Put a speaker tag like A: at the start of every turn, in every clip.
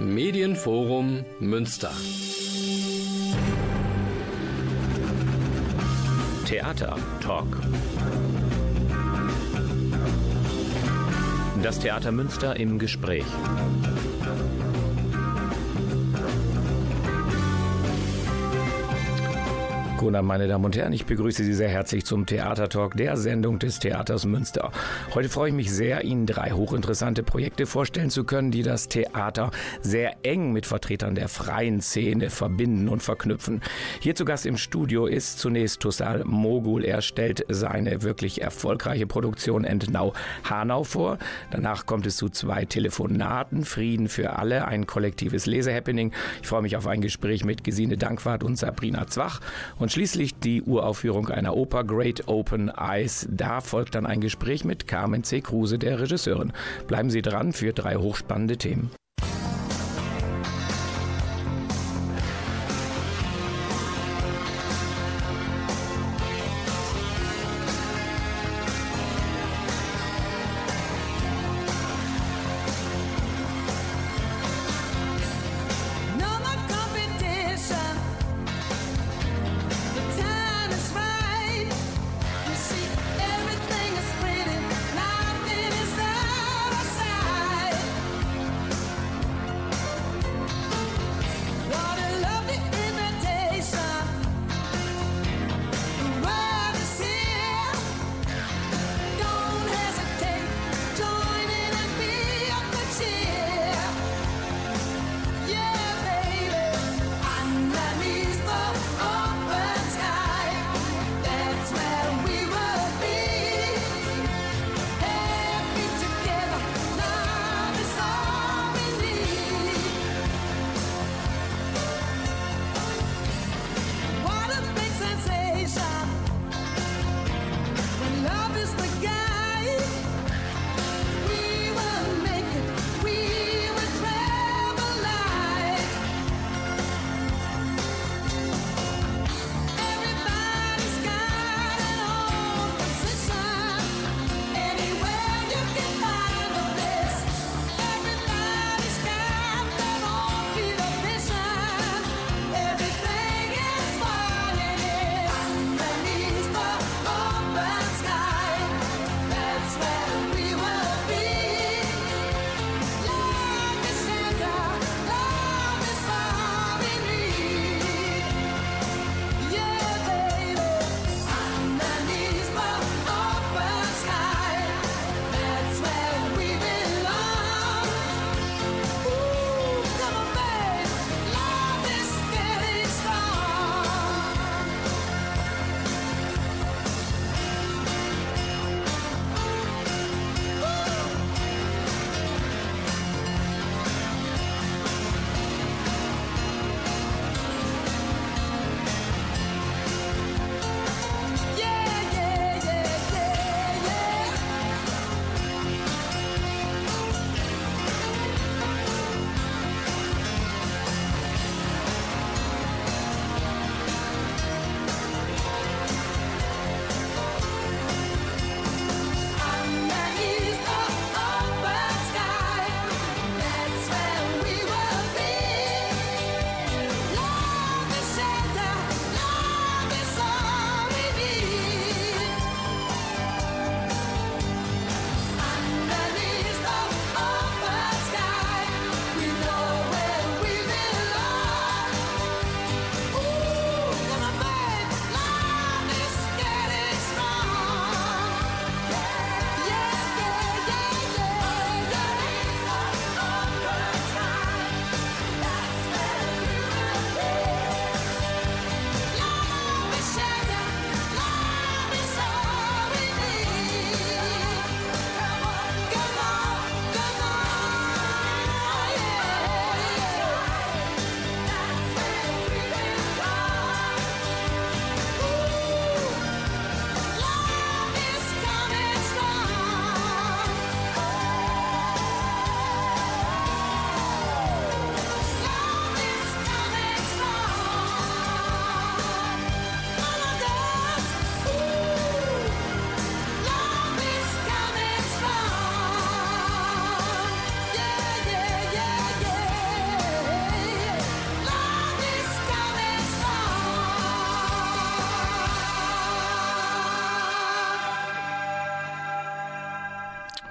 A: Medienforum Münster. Theater Talk. Das Theater Münster im Gespräch.
B: Abend, meine Damen und Herren. Ich begrüße Sie sehr herzlich zum Theatertalk der Sendung des Theaters Münster. Heute freue ich mich sehr, Ihnen drei hochinteressante Projekte vorstellen zu können, die das Theater sehr eng mit Vertretern der freien Szene verbinden und verknüpfen. Hier zu Gast im Studio ist zunächst Tussal Mogul. Er stellt seine wirklich erfolgreiche Produktion Entnau Hanau vor. Danach kommt es zu zwei Telefonaten. Frieden für alle, ein kollektives Lesehappening. Ich freue mich auf ein Gespräch mit Gesine Dankwart und Sabrina Zwach. Und und schließlich die Uraufführung einer Oper Great Open Eyes. Da folgt dann ein Gespräch mit Carmen C. Kruse, der Regisseurin. Bleiben Sie dran für drei hochspannende Themen.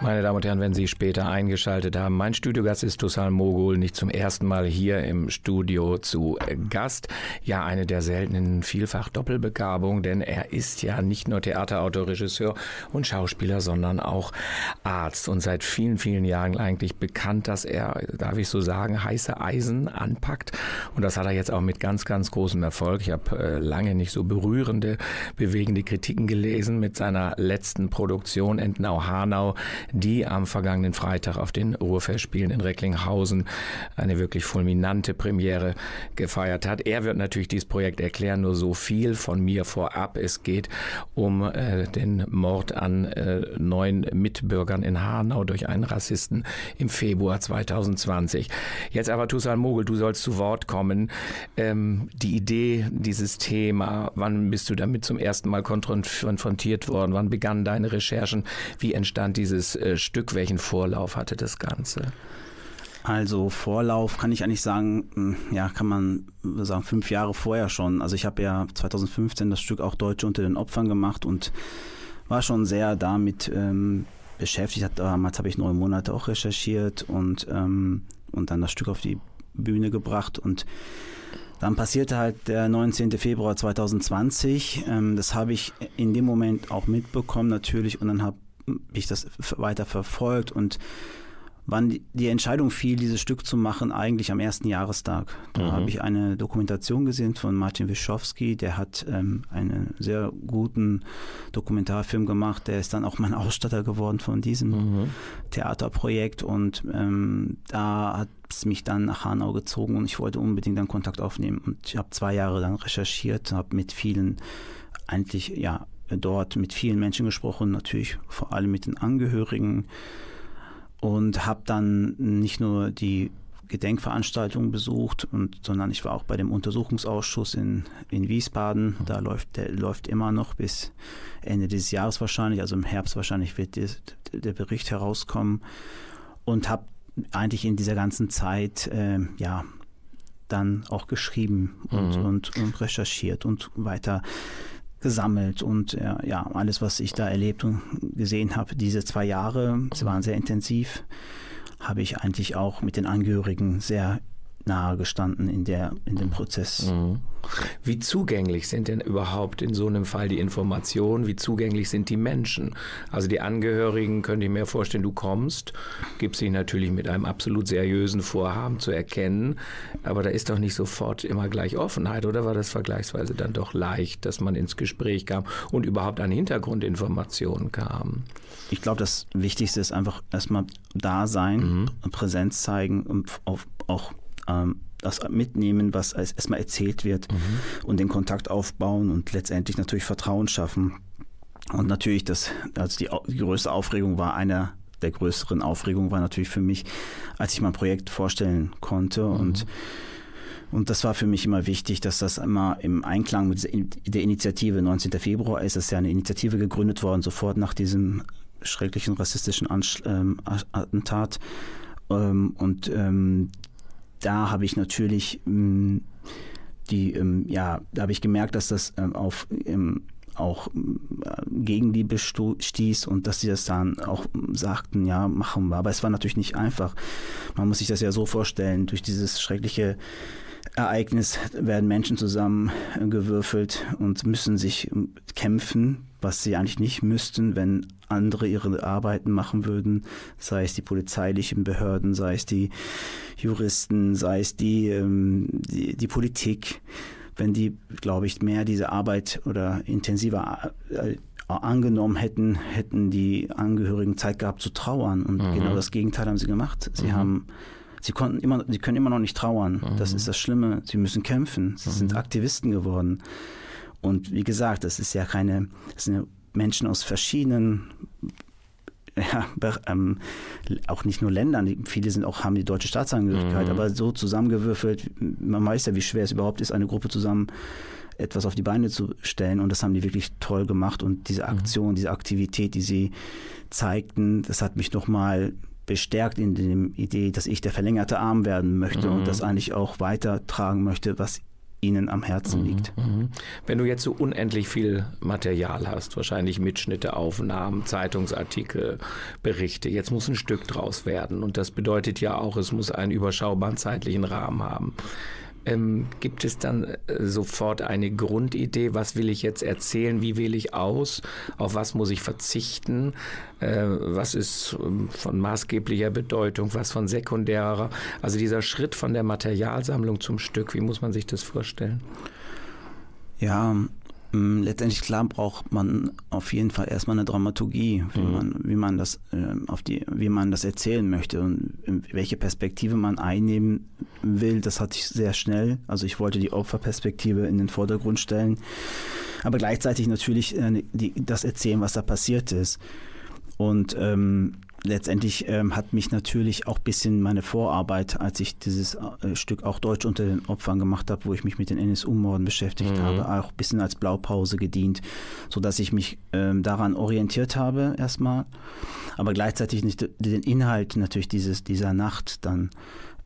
B: Meine Damen und Herren, wenn Sie später eingeschaltet haben, mein Studiogast ist Tussal Mogul, nicht zum ersten Mal hier im Studio zu Gast. Ja, eine der seltenen vielfach Doppelbegabung, denn er ist ja nicht nur Theaterautor, Regisseur und Schauspieler, sondern auch Arzt und seit vielen, vielen Jahren eigentlich bekannt, dass er, darf ich so sagen, heiße Eisen anpackt. Und das hat er jetzt auch mit ganz, ganz großem Erfolg. Ich habe äh, lange nicht so berührende, bewegende Kritiken gelesen mit seiner letzten Produktion Entenau-Hanau die am vergangenen Freitag auf den Ruhrfestspielen in Recklinghausen eine wirklich fulminante Premiere gefeiert hat. Er wird natürlich dieses Projekt erklären, nur so viel von mir vorab. Es geht um äh, den Mord an äh, neun Mitbürgern in Hanau durch einen Rassisten im Februar 2020. Jetzt aber Tusal Mogel, du sollst zu Wort kommen. Ähm, die Idee, dieses Thema, wann bist du damit zum ersten Mal konfrontiert worden? Wann begannen deine Recherchen? Wie entstand dieses äh, Stück, welchen Vorlauf hatte das Ganze?
C: Also Vorlauf kann ich eigentlich sagen, hm, ja, kann man sagen, fünf Jahre vorher schon. Also ich habe ja 2015 das Stück auch Deutsche unter den Opfern gemacht und war schon sehr damit ähm, beschäftigt. Damals habe ich neun Monate auch recherchiert und, ähm, und dann das Stück auf die Bühne gebracht und dann passierte halt der 19. Februar 2020. Ähm, das habe ich in dem Moment auch mitbekommen natürlich und dann habe ich das weiter verfolgt und wann die Entscheidung fiel, dieses Stück zu machen, eigentlich am ersten Jahrestag. Da mhm. habe ich eine Dokumentation gesehen von Martin Wischowski, der hat ähm, einen sehr guten Dokumentarfilm gemacht, der ist dann auch mein Ausstatter geworden von diesem mhm. Theaterprojekt und ähm, da hat es mich dann nach Hanau gezogen und ich wollte unbedingt dann Kontakt aufnehmen und ich habe zwei Jahre dann recherchiert, habe mit vielen eigentlich ja dort mit vielen Menschen gesprochen, natürlich vor allem mit den Angehörigen und habe dann nicht nur die Gedenkveranstaltung besucht, und, sondern ich war auch bei dem Untersuchungsausschuss in, in Wiesbaden. Da läuft der läuft immer noch bis Ende des Jahres wahrscheinlich, also im Herbst wahrscheinlich wird der, der Bericht herauskommen und habe eigentlich in dieser ganzen Zeit äh, ja dann auch geschrieben und, mhm. und, und recherchiert und weiter gesammelt und äh, ja, alles, was ich da erlebt und gesehen habe, diese zwei Jahre, sie waren sehr intensiv, habe ich eigentlich auch mit den Angehörigen sehr nahe gestanden in, der, in dem Prozess. Mhm.
B: Wie zugänglich sind denn überhaupt in so einem Fall die Informationen? Wie zugänglich sind die Menschen? Also die Angehörigen, könnte ich mir vorstellen, du kommst, gibst dich natürlich mit einem absolut seriösen Vorhaben zu erkennen, aber da ist doch nicht sofort immer gleich Offenheit, oder war das vergleichsweise dann doch leicht, dass man ins Gespräch kam und überhaupt an Hintergrundinformationen kam?
C: Ich glaube, das Wichtigste ist einfach erstmal da sein, mhm. Präsenz zeigen und auch ähm, das mitnehmen, was erstmal erzählt wird mhm. und den Kontakt aufbauen und letztendlich natürlich Vertrauen schaffen. Und natürlich, das, also die, die größte Aufregung war einer der größeren Aufregungen war natürlich für mich, als ich mein Projekt vorstellen konnte mhm. und und das war für mich immer wichtig, dass das immer im Einklang mit der Initiative 19. Februar ist. Es ist ja eine Initiative gegründet worden, sofort nach diesem schrecklichen rassistischen ähm, Attentat. Ähm, und ähm, da habe ich natürlich ähm, die, ähm, ja, da habe ich gemerkt, dass das ähm, auf ähm, auch äh, gegen die stieß und dass sie das dann auch sagten, ja, machen wir. Aber es war natürlich nicht einfach. Man muss sich das ja so vorstellen, durch dieses schreckliche Ereignis werden Menschen zusammengewürfelt und müssen sich kämpfen, was sie eigentlich nicht müssten, wenn andere ihre Arbeiten machen würden, sei es die polizeilichen Behörden, sei es die Juristen, sei es die, ähm, die, die Politik, wenn die, glaube ich, mehr diese Arbeit oder intensiver äh, angenommen hätten, hätten die Angehörigen Zeit gehabt zu trauern. Und mhm. genau das Gegenteil haben sie gemacht. Sie mhm. haben Sie konnten immer, sie können immer noch nicht trauern. Mhm. Das ist das Schlimme. Sie müssen kämpfen. Sie sind mhm. Aktivisten geworden. Und wie gesagt, das ist ja keine, das sind Menschen aus verschiedenen ja, ähm, auch nicht nur Ländern, viele sind auch, haben die deutsche Staatsangehörigkeit, mhm. aber so zusammengewürfelt, man weiß ja, wie schwer es überhaupt ist, eine Gruppe zusammen etwas auf die Beine zu stellen und das haben die wirklich toll gemacht und diese mhm. Aktion, mhm. diese Aktivität, die sie zeigten, das hat mich nochmal bestärkt in der Idee, dass ich der verlängerte Arm werden möchte mhm. und das eigentlich auch weitertragen möchte, was ihnen am Herzen liegt.
B: Mhm. Wenn du jetzt so unendlich viel Material hast, wahrscheinlich Mitschnitte, Aufnahmen, Zeitungsartikel, Berichte, jetzt muss ein Stück draus werden und das bedeutet ja auch, es muss einen überschaubaren zeitlichen Rahmen haben. Ähm, gibt es dann äh, sofort eine Grundidee, was will ich jetzt erzählen, wie wähle ich aus, auf was muss ich verzichten, äh, was ist ähm, von maßgeblicher Bedeutung, was von sekundärer. Also dieser Schritt von der Materialsammlung zum Stück, wie muss man sich das vorstellen?
C: Ja, letztendlich klar braucht man auf jeden Fall erstmal eine Dramaturgie, wie, mhm. man, wie, man das, äh, auf die, wie man das erzählen möchte und welche Perspektive man einnehmen will. Das hatte ich sehr schnell. Also ich wollte die Opferperspektive in den Vordergrund stellen, aber gleichzeitig natürlich äh, die, das erzählen, was da passiert ist. Und ähm, letztendlich ähm, hat mich natürlich auch ein bisschen meine Vorarbeit, als ich dieses äh, Stück auch Deutsch unter den Opfern gemacht habe, wo ich mich mit den NSU-Morden beschäftigt mhm. habe, auch ein bisschen als Blaupause gedient, sodass ich mich ähm, daran orientiert habe erstmal, aber gleichzeitig nicht den Inhalt natürlich dieses, dieser Nacht dann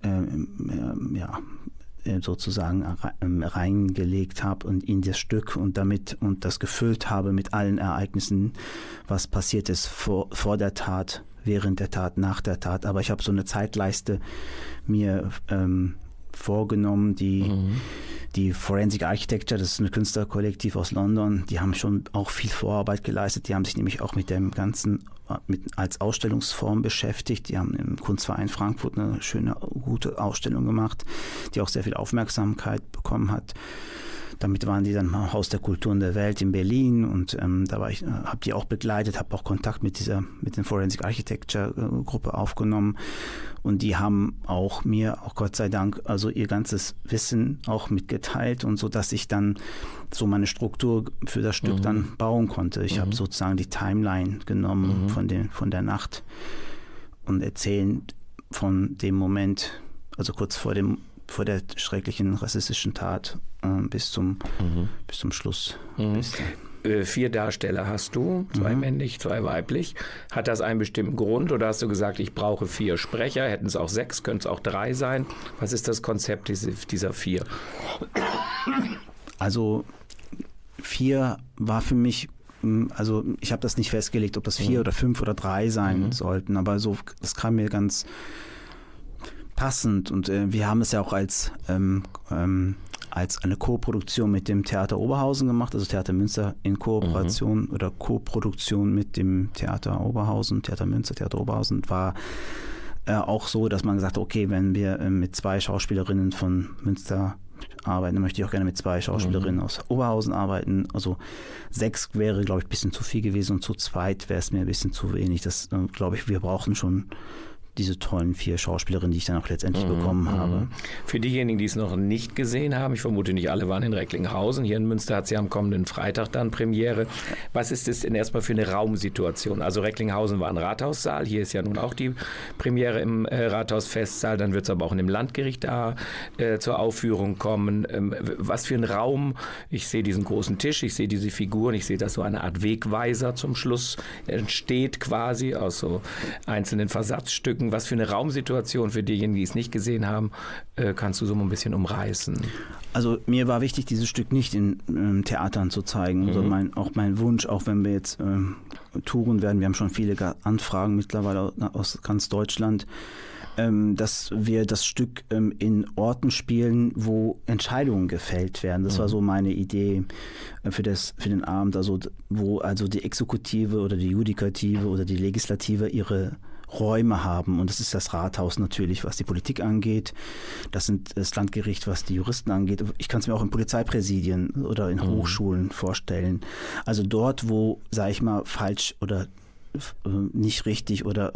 C: ähm, ja, äh, sozusagen ähm, reingelegt habe und in das Stück und damit und das gefüllt habe mit allen Ereignissen, was passiert ist vor, vor der Tat, während der Tat, nach der Tat. Aber ich habe so eine Zeitleiste mir ähm, vorgenommen, die, mhm. die Forensic Architecture, das ist ein Künstlerkollektiv aus London, die haben schon auch viel Vorarbeit geleistet. Die haben sich nämlich auch mit dem ganzen mit, als Ausstellungsform beschäftigt. Die haben im Kunstverein Frankfurt eine schöne, gute Ausstellung gemacht, die auch sehr viel Aufmerksamkeit bekommen hat. Damit waren die dann im Haus der Kulturen der Welt in Berlin und ähm, da war ich, äh, habe die auch begleitet, habe auch Kontakt mit dieser, mit den Forensic Architecture äh, Gruppe aufgenommen und die haben auch mir, auch Gott sei Dank, also ihr ganzes Wissen auch mitgeteilt und so, dass ich dann so meine Struktur für das Stück mhm. dann bauen konnte. Ich mhm. habe sozusagen die Timeline genommen mhm. von, den, von der Nacht und erzählen von dem Moment, also kurz vor dem vor der schrecklichen rassistischen Tat äh, bis, zum, mhm. bis zum Schluss. Mhm. Bis
B: äh, vier Darsteller hast du, zwei mhm. männlich, zwei weiblich. Hat das einen bestimmten Grund oder hast du gesagt, ich brauche vier Sprecher? Hätten es auch sechs, könnte es auch drei sein? Was ist das Konzept dieser vier?
C: Also vier war für mich also ich habe das nicht festgelegt, ob das vier mhm. oder fünf oder drei sein mhm. sollten, aber so, das kam mir ganz passend und äh, wir haben es ja auch als, ähm, ähm, als eine Co-Produktion mit dem Theater Oberhausen gemacht, also Theater Münster in Kooperation mhm. oder Co-Produktion mit dem Theater Oberhausen, Theater Münster, Theater Oberhausen war äh, auch so, dass man gesagt hat, okay, wenn wir äh, mit zwei Schauspielerinnen von Münster arbeiten, dann möchte ich auch gerne mit zwei Schauspielerinnen mhm. aus Oberhausen arbeiten. Also sechs wäre, glaube ich, ein bisschen zu viel gewesen und zu zweit wäre es mir ein bisschen zu wenig. Das, äh, glaube ich, wir brauchen schon diese tollen vier Schauspielerinnen, die ich dann auch letztendlich mhm, bekommen mhm. habe.
B: Für diejenigen, die es noch nicht gesehen haben, ich vermute nicht alle waren in Recklinghausen. Hier in Münster hat sie am kommenden Freitag dann Premiere. Was ist es denn erstmal für eine Raumsituation? Also Recklinghausen war ein Rathaussaal. Hier ist ja nun auch die Premiere im äh, Rathausfestsaal. Dann wird es aber auch in dem Landgericht da äh, zur Aufführung kommen. Ähm, was für ein Raum? Ich sehe diesen großen Tisch, ich sehe diese Figuren, ich sehe, dass so eine Art Wegweiser zum Schluss entsteht quasi aus so einzelnen Versatzstücken was für eine Raumsituation für diejenigen, die es nicht gesehen haben, äh, kannst du so mal ein bisschen umreißen?
C: Also mir war wichtig, dieses Stück nicht in ähm, Theatern zu zeigen. Also mhm. Also mein, auch mein Wunsch, auch wenn wir jetzt ähm, touren werden, wir haben schon viele Anfragen mittlerweile aus ganz Deutschland, ähm, dass wir das Stück ähm, in Orten spielen, wo Entscheidungen gefällt werden. Das mhm. war so meine Idee äh, für, das, für den Abend, also wo also die Exekutive oder die Judikative oder die Legislative ihre Räume haben. Und das ist das Rathaus natürlich, was die Politik angeht. Das sind das Landgericht, was die Juristen angeht. Ich kann es mir auch in Polizeipräsidien oder in mhm. Hochschulen vorstellen. Also dort, wo, sage ich mal, falsch oder äh, nicht richtig oder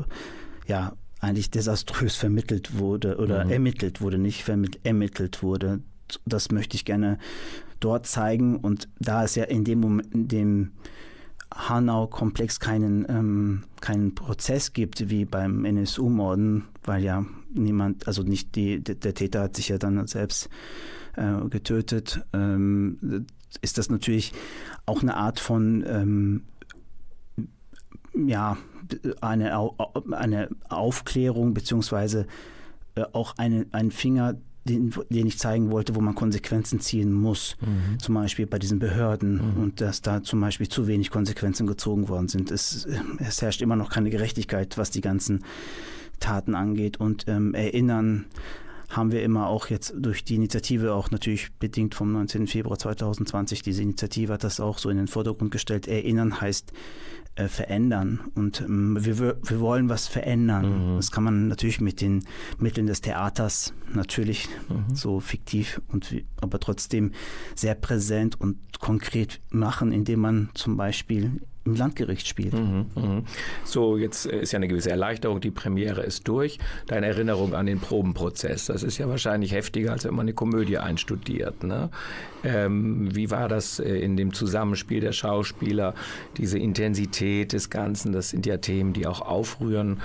C: ja, eigentlich desaströs vermittelt wurde oder mhm. ermittelt wurde, nicht vermittelt, ermittelt wurde. Das möchte ich gerne dort zeigen. Und da es ja in dem Moment, in dem Hanau-Komplex keinen, ähm, keinen Prozess gibt wie beim NSU-Morden, weil ja niemand, also nicht die, der Täter hat sich ja dann selbst äh, getötet, ähm, ist das natürlich auch eine Art von ähm, ja, eine, eine Aufklärung beziehungsweise äh, auch eine, ein Finger den, den ich zeigen wollte, wo man Konsequenzen ziehen muss. Mhm. Zum Beispiel bei diesen Behörden mhm. und dass da zum Beispiel zu wenig Konsequenzen gezogen worden sind. Es, es herrscht immer noch keine Gerechtigkeit, was die ganzen Taten angeht. Und ähm, erinnern haben wir immer auch jetzt durch die Initiative, auch natürlich bedingt vom 19. Februar 2020, diese Initiative hat das auch so in den Vordergrund gestellt. Erinnern heißt äh, verändern und ähm, wir, wir wollen was verändern. Mhm. Das kann man natürlich mit den Mitteln des Theaters natürlich mhm. so fiktiv und aber trotzdem sehr präsent und konkret machen, indem man zum Beispiel im Landgericht spielt. Mhm,
B: mh. So, jetzt ist ja eine gewisse Erleichterung, die Premiere ist durch. Deine Erinnerung an den Probenprozess, das ist ja wahrscheinlich heftiger, als wenn man eine Komödie einstudiert. Ne? Ähm, wie war das äh, in dem Zusammenspiel der Schauspieler, diese Intensität des Ganzen? Das sind ja Themen, die auch aufrühren.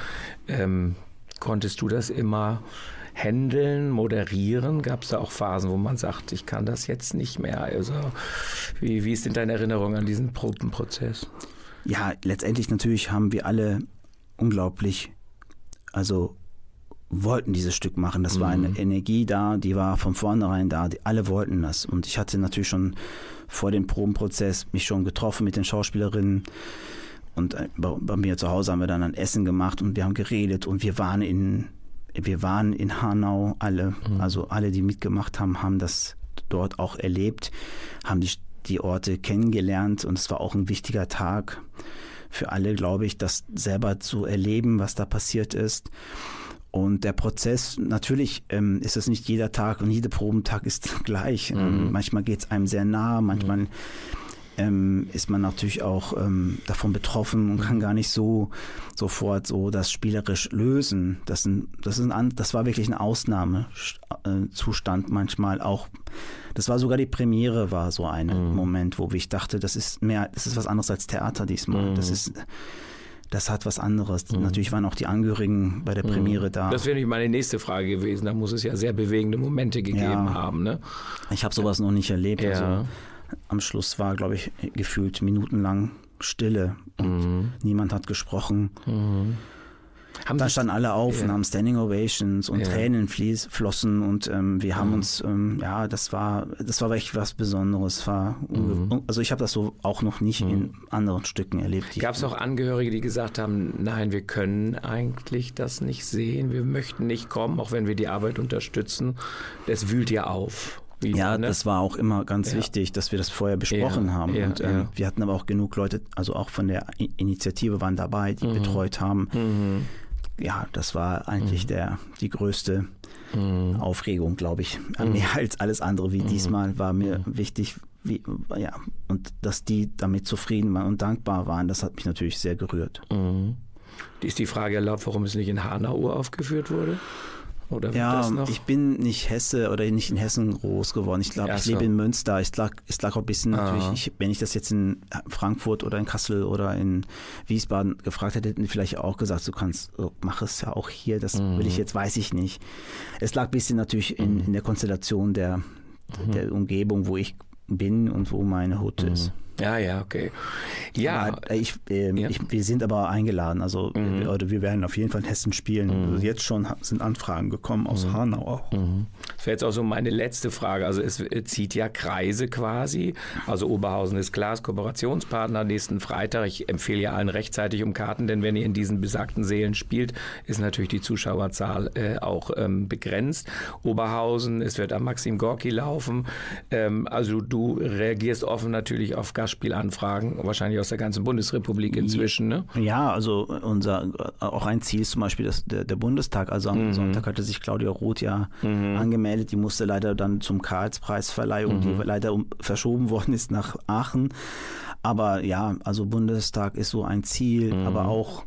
B: Ähm, konntest du das immer handeln, moderieren? Gab es da auch Phasen, wo man sagt, ich kann das jetzt nicht mehr? Also, wie, wie ist denn deine Erinnerung an diesen Probenprozess?
C: Ja, letztendlich natürlich haben wir alle unglaublich, also wollten dieses Stück machen. Das mhm. war eine mhm. Energie da, die war von vornherein da. Die, alle wollten das. Und ich hatte natürlich schon vor dem Probenprozess mich schon getroffen mit den Schauspielerinnen. Und äh, bei, bei mir zu Hause haben wir dann ein Essen gemacht und wir haben geredet und wir waren in, wir waren in Hanau alle, mhm. also alle, die mitgemacht haben, haben das dort auch erlebt, haben die, die Orte kennengelernt und es war auch ein wichtiger Tag für alle, glaube ich, das selber zu erleben, was da passiert ist. Und der Prozess, natürlich ähm, ist es nicht jeder Tag und jeder Probentag ist gleich. Ähm, mhm. manchmal geht es einem sehr nah, manchmal mhm. Ähm, ist man natürlich auch ähm, davon betroffen und kann gar nicht so sofort so das spielerisch lösen. Das, ein, das, ist ein, das war wirklich ein Ausnahmezustand manchmal auch. Das war sogar die Premiere, war so ein mhm. Moment, wo ich dachte, das ist mehr, das ist was anderes als Theater diesmal. Das mhm. ist das hat was anderes. Mhm. Natürlich waren auch die Angehörigen bei der. Premiere mhm. da.
B: Das wäre nämlich meine nächste Frage gewesen. Da muss es ja sehr bewegende Momente gegeben ja. haben. Ne?
C: Ich habe sowas noch nicht erlebt. Ja. Also, am Schluss war, glaube ich, gefühlt minutenlang Stille und mhm. niemand hat gesprochen. Mhm. Haben da standen alle auf ja. und haben Standing Ovations und ja. Tränen fließ, flossen und ähm, wir haben mhm. uns, ähm, ja, das war, das war echt was Besonderes. War mhm. Also ich habe das so auch noch nicht mhm. in anderen Stücken erlebt.
B: Gab es auch Angehörige, die gesagt haben, nein, wir können eigentlich das nicht sehen, wir möchten nicht kommen, auch wenn wir die Arbeit unterstützen. Das wühlt ja auf.
C: Wieder, ja, ne? das war auch immer ganz ja. wichtig, dass wir das vorher besprochen ja, haben. Ja, und ähm, wir hatten aber auch genug Leute, also auch von der Initiative waren dabei, die mhm. betreut haben. Mhm ja, das war eigentlich mhm. der, die größte mhm. Aufregung, glaube ich. Mhm. Mehr als alles andere wie mhm. diesmal war mir wichtig, wie, ja, und dass die damit zufrieden waren und dankbar waren, das hat mich natürlich sehr gerührt.
B: Ist die Frage erlaubt, warum es nicht in Hanau aufgeführt wurde?
C: Oder ja, ich bin nicht Hesse oder nicht in Hessen groß geworden. Ich glaube, ich so. lebe in Münster. Ich lag, ich lag auch ein bisschen Aha. natürlich, ich, wenn ich das jetzt in Frankfurt oder in Kassel oder in Wiesbaden gefragt hätte, hätten die vielleicht auch gesagt, du kannst, mach es ja auch hier. Das mhm. will ich jetzt, weiß ich nicht. Es lag ein bisschen natürlich in, mhm. in der Konstellation der, mhm. der Umgebung, wo ich bin und wo meine Hut mhm. ist.
B: Ja, ja, okay. Ja,
C: aber ich, äh, ja. Ich, wir sind aber eingeladen. Also mhm. oder wir werden auf jeden Fall in Hessen spielen. Mhm. Also jetzt schon sind Anfragen gekommen aus mhm. Hanau auch.
B: Mhm. Das wäre jetzt auch so meine letzte Frage. Also es zieht ja Kreise quasi. Also Oberhausen ist klar, ist Kooperationspartner nächsten Freitag. Ich empfehle ja allen rechtzeitig um Karten, denn wenn ihr in diesen besagten Seelen spielt, ist natürlich die Zuschauerzahl äh, auch ähm, begrenzt. Oberhausen, es wird am Maxim Gorki laufen. Ähm, also du reagierst offen natürlich auf Gast Nachspielanfragen, wahrscheinlich aus der ganzen Bundesrepublik inzwischen. Ne?
C: Ja, also unser auch ein Ziel ist zum Beispiel das, der, der Bundestag. Also am mhm. Sonntag hatte sich Claudia Roth ja mhm. angemeldet. Die musste leider dann zum Karlspreisverleihung, mhm. die leider verschoben worden ist nach Aachen. Aber ja, also Bundestag ist so ein Ziel, mhm. aber auch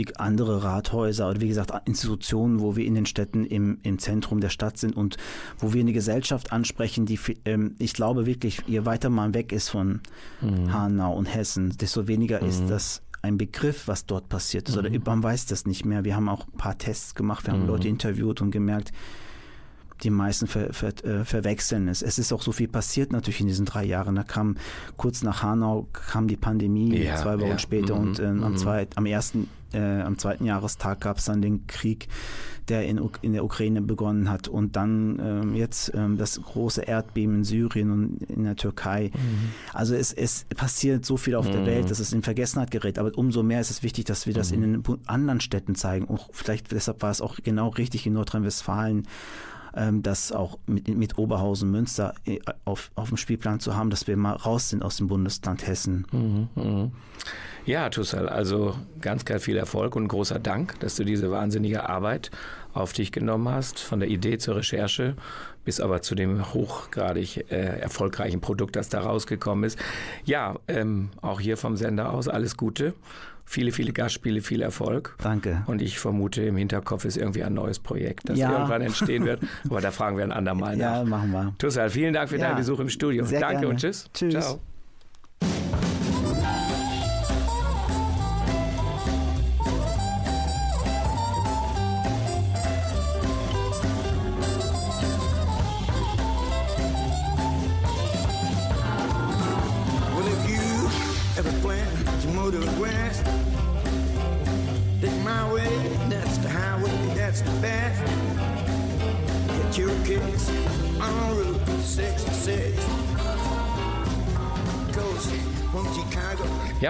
C: wie andere Rathäuser oder wie gesagt Institutionen, wo wir in den Städten im, im Zentrum der Stadt sind und wo wir eine Gesellschaft ansprechen, die ähm, ich glaube wirklich, je weiter man weg ist von mhm. Hanau und Hessen, desto weniger mhm. ist das ein Begriff, was dort passiert ist. Mhm. Oder man weiß das nicht mehr. Wir haben auch ein paar Tests gemacht, wir haben mhm. Leute interviewt und gemerkt, die meisten ver, ver, äh, verwechseln es. Es ist auch so viel passiert natürlich in diesen drei Jahren. Da kam kurz nach Hanau kam die Pandemie, ja, zwei Wochen ja. später mhm. und äh, am, mhm. zwei, am 1. äh, am zweiten Jahrestag gab es dann den Krieg, der in, in der Ukraine begonnen hat und dann ähm, jetzt ähm, das große Erdbeben in Syrien und in der Türkei. Mhm. Also es, es passiert so viel auf mhm. der Welt, dass es in Vergessenheit gerät. Aber umso mehr ist es wichtig, dass wir das mhm. in den anderen Städten zeigen. Und vielleicht deshalb war es auch genau richtig in Nordrhein-Westfalen ähm, das auch mit, mit Oberhausen, Münster äh, auf, auf dem Spielplan zu haben, dass wir mal raus sind aus dem Bundesland Hessen. Mhm,
B: mh. Ja, Tussal, also ganz, ganz viel Erfolg und großer Dank, dass du diese wahnsinnige Arbeit auf dich genommen hast, von der Idee zur Recherche bis aber zu dem hochgradig äh, erfolgreichen Produkt, das da rausgekommen ist. Ja, ähm, auch hier vom Sender aus alles Gute viele, viele Gastspiele, viel Erfolg.
C: Danke.
B: Und ich vermute, im Hinterkopf ist irgendwie ein neues Projekt, das ja. irgendwann entstehen wird. Aber da fragen wir ein andermal nach.
C: Ja, machen wir.
B: Tussal, vielen Dank für ja. deinen Besuch im Studio.
C: Sehr
B: Danke
C: gerne.
B: und tschüss.
C: Tschüss. Ciao.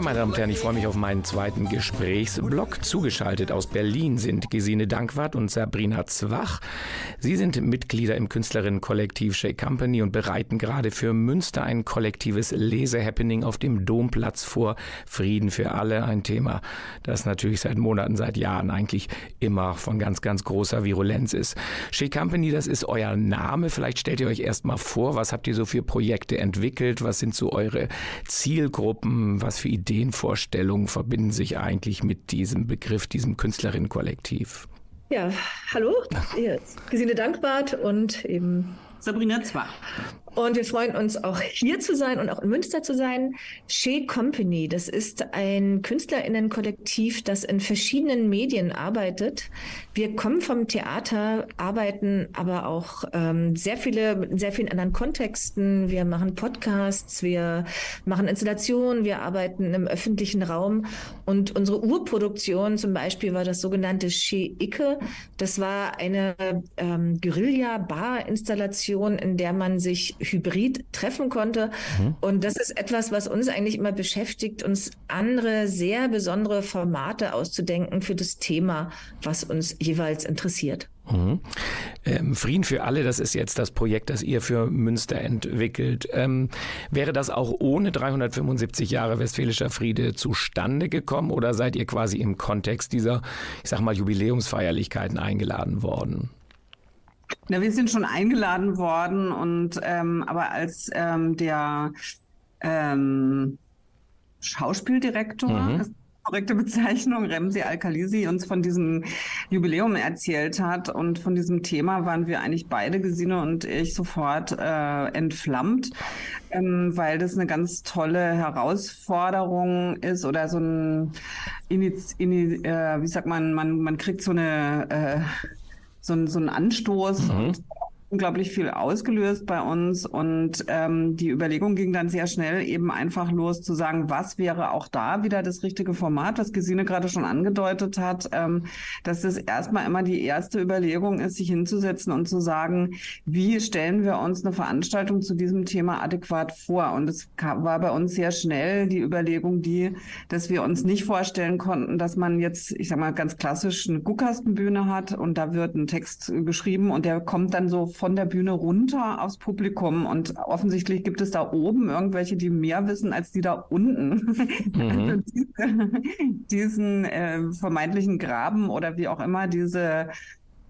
B: Meine Damen und Herren, ich freue mich auf meinen zweiten Gesprächsblock. Zugeschaltet aus Berlin sind Gesine Dankwart und Sabrina Zwach. Sie sind Mitglieder im Künstlerinnenkollektiv Shake Company und bereiten gerade für Münster ein kollektives Lesehappening auf dem Domplatz vor. Frieden für alle, ein Thema, das natürlich seit Monaten, seit Jahren eigentlich immer von ganz, ganz großer Virulenz ist. Shake Company, das ist euer Name. Vielleicht stellt ihr euch erst mal vor, was habt ihr so für Projekte entwickelt? Was sind so eure Zielgruppen? Was für Ideenvorstellungen verbinden sich eigentlich mit diesem Begriff, diesem Künstlerinnenkollektiv?
D: Ja, hallo, hier ist Gesine Dankbart und eben
E: Sabrina Zwar.
D: Und wir freuen uns auch hier zu sein und auch in Münster zu sein. She Company, das ist ein Künstlerinnenkollektiv, das in verschiedenen Medien arbeitet. Wir kommen vom Theater, arbeiten aber auch ähm, sehr viele, in sehr vielen anderen Kontexten. Wir machen Podcasts, wir machen Installationen, wir arbeiten im öffentlichen Raum. Und unsere Urproduktion zum Beispiel war das sogenannte She Icke. Das war eine ähm, Guerilla-Bar-Installation, in der man sich hybrid treffen konnte. Mhm. Und das ist etwas, was uns eigentlich immer beschäftigt, uns andere sehr besondere Formate auszudenken für das Thema, was uns jeweils interessiert.
B: Mhm. Ähm, Frieden für alle, das ist jetzt das Projekt, das ihr für Münster entwickelt. Ähm, wäre das auch ohne 375 Jahre Westfälischer Friede zustande gekommen oder seid ihr quasi im Kontext dieser, ich sag mal, Jubiläumsfeierlichkeiten eingeladen worden?
E: Na, wir sind schon eingeladen worden und ähm, aber als ähm, der ähm, Schauspieldirektor, mhm. korrekte Bezeichnung, Remsi Al-Khalisi, uns von diesem Jubiläum erzählt hat und von diesem Thema waren wir eigentlich beide, Gesine und ich, sofort äh, entflammt, ähm, weil das eine ganz tolle Herausforderung ist oder so ein, Iniz, in, äh, wie sagt man, man, man kriegt so eine äh, so, ein, so ein Anstoß mhm. und unglaublich viel ausgelöst bei uns und ähm, die Überlegung ging dann sehr schnell eben einfach los zu sagen, was wäre auch da wieder das richtige Format, was Gesine gerade schon angedeutet hat, ähm, dass das erstmal immer die erste Überlegung ist, sich hinzusetzen und zu sagen, wie stellen wir uns eine Veranstaltung zu diesem Thema adäquat vor? Und es war bei uns sehr schnell die Überlegung, die, dass wir uns nicht vorstellen konnten, dass man jetzt, ich sag mal, ganz klassisch eine Guckkastenbühne hat und da wird ein Text geschrieben und der kommt dann so von der Bühne runter aufs Publikum. Und offensichtlich gibt es da oben irgendwelche, die mehr wissen als die da unten. Mhm. Also diese, diesen äh, vermeintlichen Graben oder wie auch immer diese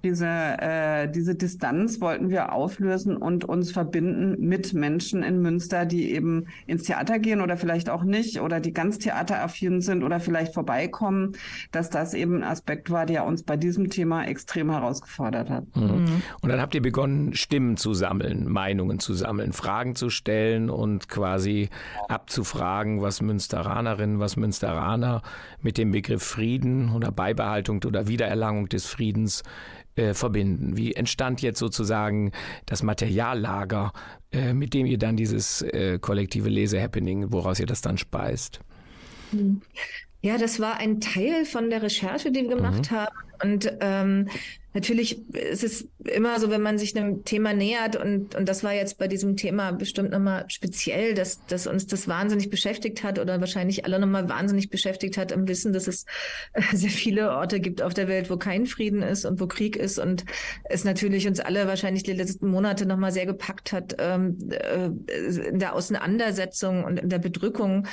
E: diese, äh, diese Distanz wollten wir auflösen und uns verbinden mit Menschen in Münster, die eben ins Theater gehen oder vielleicht auch nicht oder die ganz theateraffin sind oder vielleicht vorbeikommen, dass das eben ein Aspekt war, der uns bei diesem Thema extrem herausgefordert hat.
B: Mhm. mhm. Und dann habt ihr begonnen, Stimmen zu sammeln, Meinungen zu sammeln, Fragen zu stellen und quasi abzufragen, was Münsteranerinnen, was Münsteraner mit dem Begriff Frieden oder Beibehaltung oder Wiedererlangung des Friedens äh, verbinden? Wie entstand jetzt sozusagen das Materiallager, äh, mit dem ihr dann dieses äh, kollektive Lese-Happening, woraus ihr das dann speist?
D: Ja, das war ein Teil von der Recherche, die wir gemacht mhm. haben. Und ähm, natürlich ist es immer so, wenn man sich einem Thema nähert und, und das war jetzt bei diesem Thema bestimmt nochmal speziell, dass, dass uns das wahnsinnig beschäftigt hat oder wahrscheinlich alle nochmal wahnsinnig beschäftigt hat im Wissen, dass es äh, sehr viele Orte gibt auf der Welt, wo kein Frieden ist und wo Krieg ist und es natürlich uns alle wahrscheinlich die letzten Monate nochmal sehr gepackt hat ähm, äh, in der Auseinandersetzung und in der Bedrückung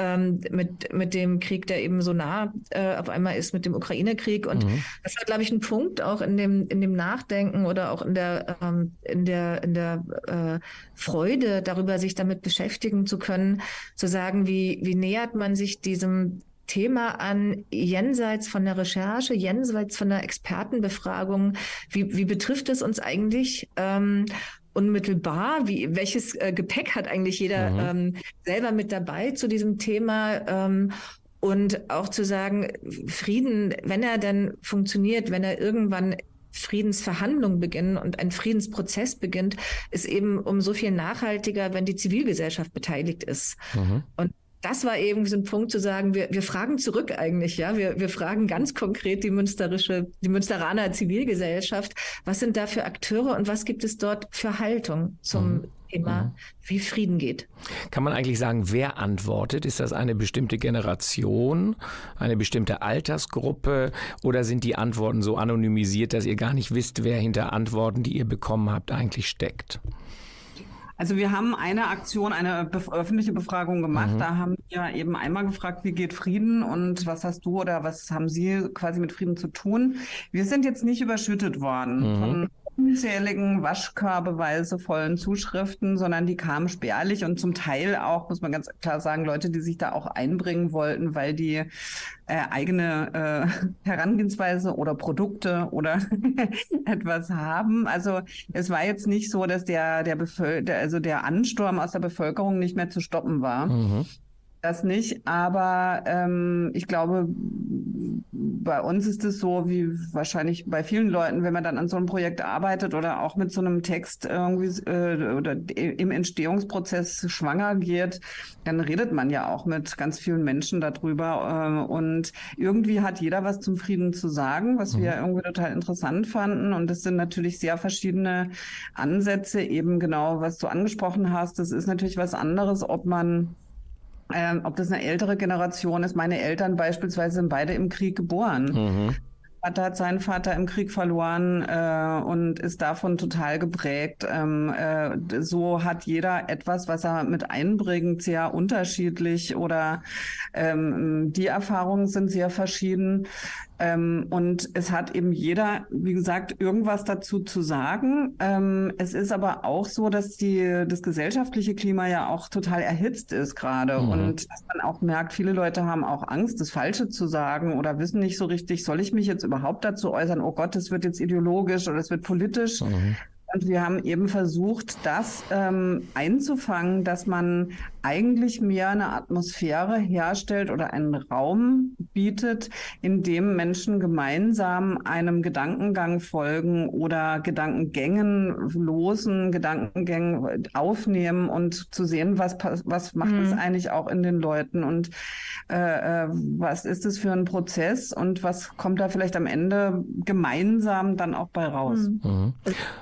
D: ähm, mit, mit dem Krieg, der eben so nah äh, auf einmal ist, mit dem Ukraine-Krieg. Und mhm. das war, glaube ich, ein Punkt auch in dem, in dem Nachdenken oder auch in der, ähm, in der, in der äh, Freude darüber, sich damit beschäftigen zu können, zu sagen, wie, wie nähert man sich diesem Thema an, jenseits von der Recherche, jenseits von der Expertenbefragung. Wie, wie betrifft es uns eigentlich? Ähm, unmittelbar? Wie, welches äh, Gepäck hat eigentlich jeder mhm. ähm, selber mit dabei zu diesem Thema? Ähm, und auch zu sagen, Frieden, wenn er dann funktioniert, wenn er irgendwann Friedensverhandlungen beginnen und ein Friedensprozess beginnt, ist eben um so viel nachhaltiger, wenn die Zivilgesellschaft beteiligt ist. Mhm. Und das war eben so ein Punkt zu sagen, wir, wir fragen zurück eigentlich, ja. Wir, wir fragen ganz konkret die münsterische, die Münsteraner Zivilgesellschaft, was sind da für Akteure und was gibt es dort für Haltung zum mhm. Thema, mhm. wie Frieden geht.
B: Kann man eigentlich sagen, wer antwortet? Ist das eine bestimmte Generation, eine bestimmte Altersgruppe oder sind die Antworten so anonymisiert, dass ihr gar nicht wisst, wer hinter Antworten, die ihr bekommen habt, eigentlich steckt?
E: Also wir haben eine Aktion, eine bef öffentliche Befragung gemacht. Mhm. Da haben wir eben einmal gefragt, wie geht Frieden und was hast du oder was haben Sie quasi mit Frieden zu tun? Wir sind jetzt nicht überschüttet worden mhm. von unzähligen waschkörbeweise vollen Zuschriften, sondern die kamen spärlich und zum Teil auch, muss man ganz klar sagen, Leute, die sich da auch einbringen wollten, weil die äh, eigene äh, Herangehensweise oder Produkte oder etwas haben. Also es war jetzt nicht so, dass der, der Bevölker also der Ansturm aus der Bevölkerung nicht mehr zu stoppen war. Mhm. Das nicht, aber ähm, ich glaube, bei uns ist es so, wie wahrscheinlich bei vielen Leuten, wenn man dann an so einem Projekt arbeitet oder auch mit so einem Text irgendwie äh, oder im Entstehungsprozess schwanger geht, dann redet man ja auch mit ganz vielen Menschen darüber. Äh, und irgendwie hat jeder was zum Frieden zu sagen, was mhm. wir irgendwie total interessant fanden. Und das sind natürlich sehr verschiedene Ansätze, eben genau, was du angesprochen hast. Das ist natürlich was anderes, ob man ähm, ob das eine ältere Generation ist. Meine Eltern beispielsweise sind beide im Krieg geboren. Mhm. Vater hat seinen Vater im Krieg verloren äh, und ist davon total geprägt. Ähm, äh, so hat jeder etwas, was er mit einbringt, sehr unterschiedlich oder ähm, die Erfahrungen sind sehr verschieden. Ähm, und es hat eben jeder, wie gesagt, irgendwas dazu zu sagen. Ähm, es ist aber auch so, dass die, das gesellschaftliche Klima ja auch total erhitzt ist gerade mhm. und dass man auch merkt, viele Leute haben auch Angst, das Falsche zu sagen oder wissen nicht so richtig, soll ich mich jetzt überhaupt dazu äußern, oh Gott, es wird jetzt ideologisch oder es wird politisch. Mhm. Und wir haben eben versucht, das ähm, einzufangen, dass man eigentlich mehr eine Atmosphäre herstellt oder einen Raum bietet, in dem Menschen gemeinsam einem Gedankengang folgen oder Gedankengängen losen, Gedankengängen aufnehmen und zu sehen, was, was macht mhm. es eigentlich auch in den Leuten und äh, äh, was ist es für ein Prozess und was kommt da vielleicht am Ende gemeinsam dann auch bei raus. Mhm.
B: mhm.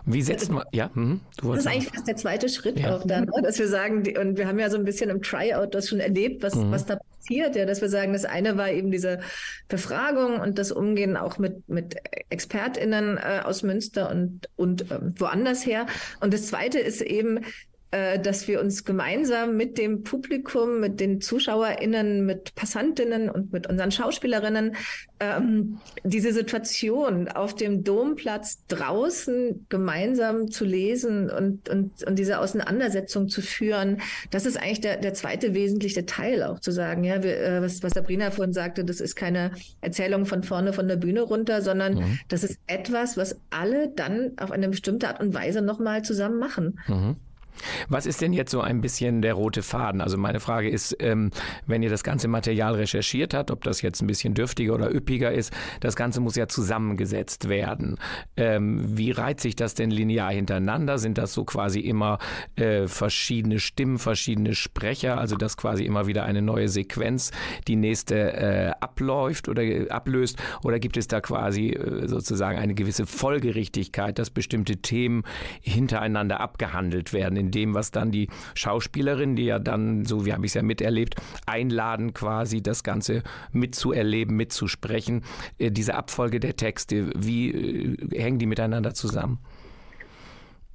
B: Wie setzt man, ja,
D: mhm. das ist eigentlich fast der zweite Schritt ja. auch dann, ne? dass wir sagen, die, und wir haben ja so ein bisschen im Tryout das schon erlebt, was, mhm. was da passiert, ja, dass wir sagen, das eine war eben diese Befragung und das Umgehen auch mit, mit ExpertInnen äh, aus Münster und, und ähm, woanders her. Und das zweite ist eben dass wir uns gemeinsam mit dem Publikum, mit den ZuschauerInnen, mit Passantinnen und mit unseren Schauspielerinnen ähm, diese Situation auf dem Domplatz draußen gemeinsam zu lesen und, und, und diese Auseinandersetzung zu führen, das ist eigentlich der, der zweite wesentliche Teil auch zu sagen, ja, wir, äh, was, was Sabrina vorhin sagte, das ist keine Erzählung von vorne von der Bühne runter, sondern mhm. das ist etwas, was alle dann auf eine bestimmte Art und Weise nochmal zusammen machen. Mhm.
B: Was ist denn jetzt so ein bisschen der rote Faden? Also meine Frage ist, ähm, wenn ihr das ganze Material recherchiert habt, ob das jetzt ein bisschen dürftiger oder üppiger ist, das Ganze muss ja zusammengesetzt werden. Ähm, wie reiht sich das denn linear hintereinander? Sind das so quasi immer äh, verschiedene Stimmen, verschiedene Sprecher, also dass quasi immer wieder eine neue Sequenz die nächste äh, abläuft oder äh, ablöst? Oder gibt es da quasi äh, sozusagen eine gewisse Folgerichtigkeit, dass bestimmte Themen hintereinander abgehandelt werden? In dem, was dann die Schauspielerin, die ja dann, so wie habe ich es ja miterlebt, einladen quasi das Ganze mitzuerleben, mitzusprechen. Äh, diese Abfolge der Texte, wie äh, hängen die miteinander zusammen?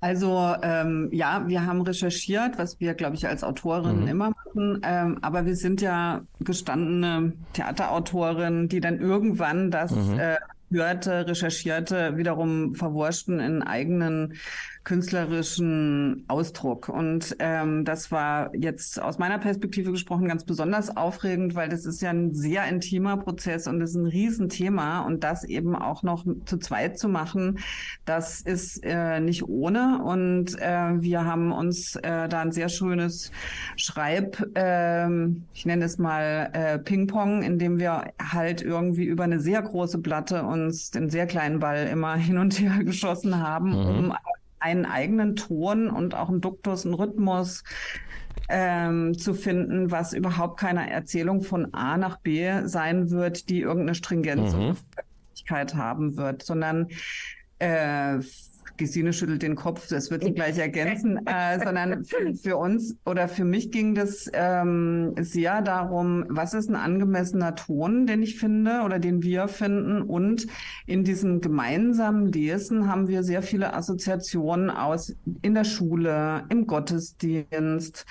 E: Also ähm, ja, wir haben recherchiert, was wir, glaube ich, als Autorinnen mhm. immer machen. Ähm, aber wir sind ja gestandene Theaterautorinnen, die dann irgendwann das mhm. äh, hörte, recherchierte, wiederum verwurschten in eigenen künstlerischen Ausdruck. Und ähm, das war jetzt aus meiner Perspektive gesprochen ganz besonders aufregend, weil das ist ja ein sehr intimer Prozess und das ist ein Riesenthema. Und das eben auch noch zu zweit zu machen, das ist äh, nicht ohne. Und äh, wir haben uns äh, da ein sehr schönes Schreib, äh, ich nenne es mal äh, Ping-Pong, in dem wir halt irgendwie über eine sehr große Platte uns den sehr kleinen Ball immer hin und her geschossen haben, mhm. um einen eigenen Ton und auch einen Duktus, einen Rhythmus ähm, zu finden, was überhaupt keine Erzählung von A nach B sein wird, die irgendeine Stringenz mhm. haben wird, sondern äh, Gesine schüttelt den Kopf, das wird sie gleich ergänzen, äh, sondern für, für, uns oder für mich ging das ähm, sehr darum, was ist ein angemessener Ton, den ich finde oder den wir finden. Und in diesem gemeinsamen Lesen haben wir sehr viele Assoziationen aus in der Schule, im Gottesdienst,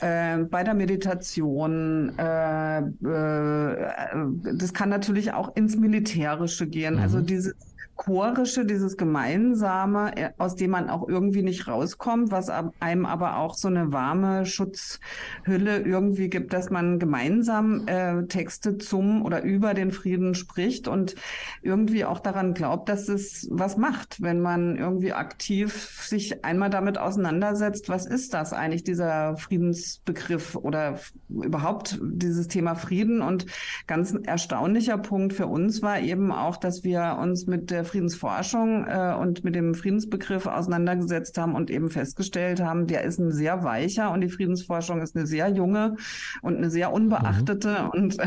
E: äh, bei der Meditation. Äh, äh, das kann natürlich auch ins Militärische gehen. Also mhm. Also diese Chorische, dieses Gemeinsame, äh, aus dem man auch irgendwie nicht rauskommt, was einem aber auch so eine warme Schutzhülle irgendwie gibt, dass man gemeinsam äh, Texte zum oder über den Frieden spricht und irgendwie auch daran glaubt, dass es was macht, wenn man irgendwie aktiv sich einmal damit auseinandersetzt, was ist das eigentlich, dieser Friedensbegriff oder überhaupt dieses Thema Frieden. Und ganz erstaunlicher Punkt für uns war eben auch, dass wir uns mit der Friedensforschung äh, und mit dem Friedensbegriff auseinandergesetzt haben und eben festgestellt haben, der ist ein sehr weicher und die Friedensforschung ist eine sehr junge und eine sehr unbeachtete mhm. und äh,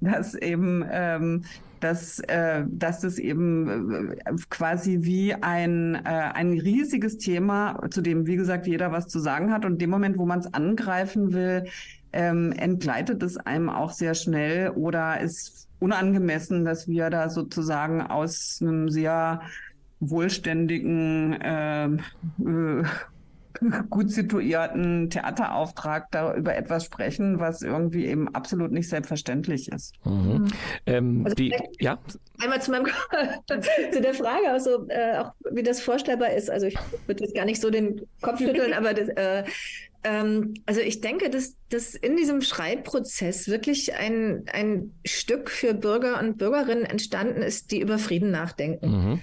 E: dass eben ähm, dass, äh, dass das eben äh, quasi wie ein, äh, ein riesiges Thema, zu dem, wie gesagt, jeder was zu sagen hat. Und in dem Moment, wo man es angreifen will, ähm, entgleitet es einem auch sehr schnell oder ist unangemessen, dass wir da sozusagen aus einem sehr wohlständigen, äh, äh, gut situierten Theaterauftrag da über etwas sprechen, was irgendwie eben absolut nicht selbstverständlich ist. Mhm.
D: mhm. Ähm, also die, ja? Einmal zu, meinem, zu der Frage, also, äh, auch wie das vorstellbar ist. Also ich würde jetzt gar nicht so den Kopf schütteln, aber das, äh, ähm, also ich denke, dass, dass in diesem Schreibprozess wirklich ein, ein Stück für Bürger und Bürgerinnen entstanden ist, die über Frieden nachdenken. Mhm.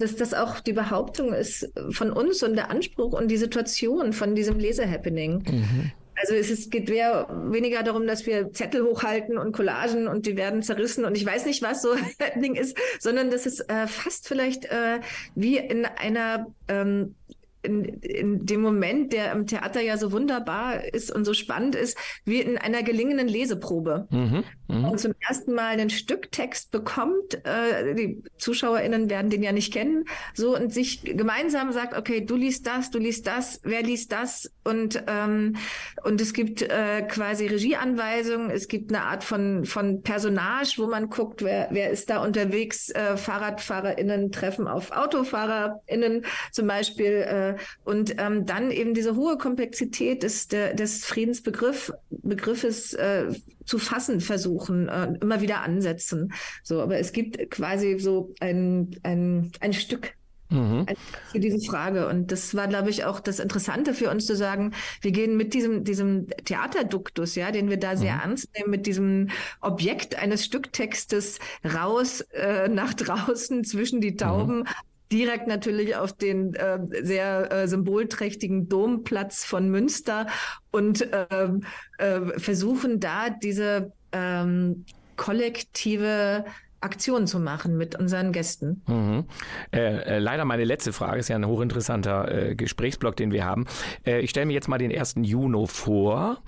D: Dass das auch die Behauptung ist von uns und der Anspruch und die Situation von diesem Lesehappening. Mhm. Also es ist, geht mehr, weniger darum, dass wir Zettel hochhalten und Collagen und die werden zerrissen und ich weiß nicht, was so ein Ding ist, sondern dass es äh, fast vielleicht äh, wie in einer ähm, in, in dem Moment, der im Theater ja so wunderbar ist und so spannend ist, wie in einer gelingenden Leseprobe. Mhm, mh. Und zum ersten Mal einen Stücktext bekommt, äh, die ZuschauerInnen werden den ja nicht kennen, so und sich gemeinsam sagt, okay, du liest das, du liest das, wer liest das und, ähm, und es gibt äh, quasi Regieanweisungen, es gibt eine Art von, von Personage, wo man guckt, wer, wer ist da unterwegs, äh, FahrradfahrerInnen treffen auf AutofahrerInnen zum Beispiel, äh, und ähm, dann eben diese hohe Komplexität des, der, des Friedensbegriffes äh, zu fassen versuchen, äh, immer wieder ansetzen. So, aber es gibt quasi so ein, ein, ein Stück Mhm. für diese Frage. Und das war, glaube ich, auch das Interessante für uns zu sagen, wir gehen mit diesem, diesem Theaterduktus, ja, den wir da sehr mhm. ernst nehmen, mit diesem Objekt eines Stücktextes raus äh, nach draußen zwischen die Tauben, mhm direkt natürlich auf den äh, sehr äh, symbolträchtigen Domplatz von Münster und ähm, äh, versuchen da diese ähm, kollektive Aktionen zu machen mit unseren Gästen.
B: Mhm. Äh, äh, leider meine letzte Frage, ist ja ein hochinteressanter äh, Gesprächsblock, den wir haben. Äh, ich stelle mir jetzt mal den 1. Juni vor.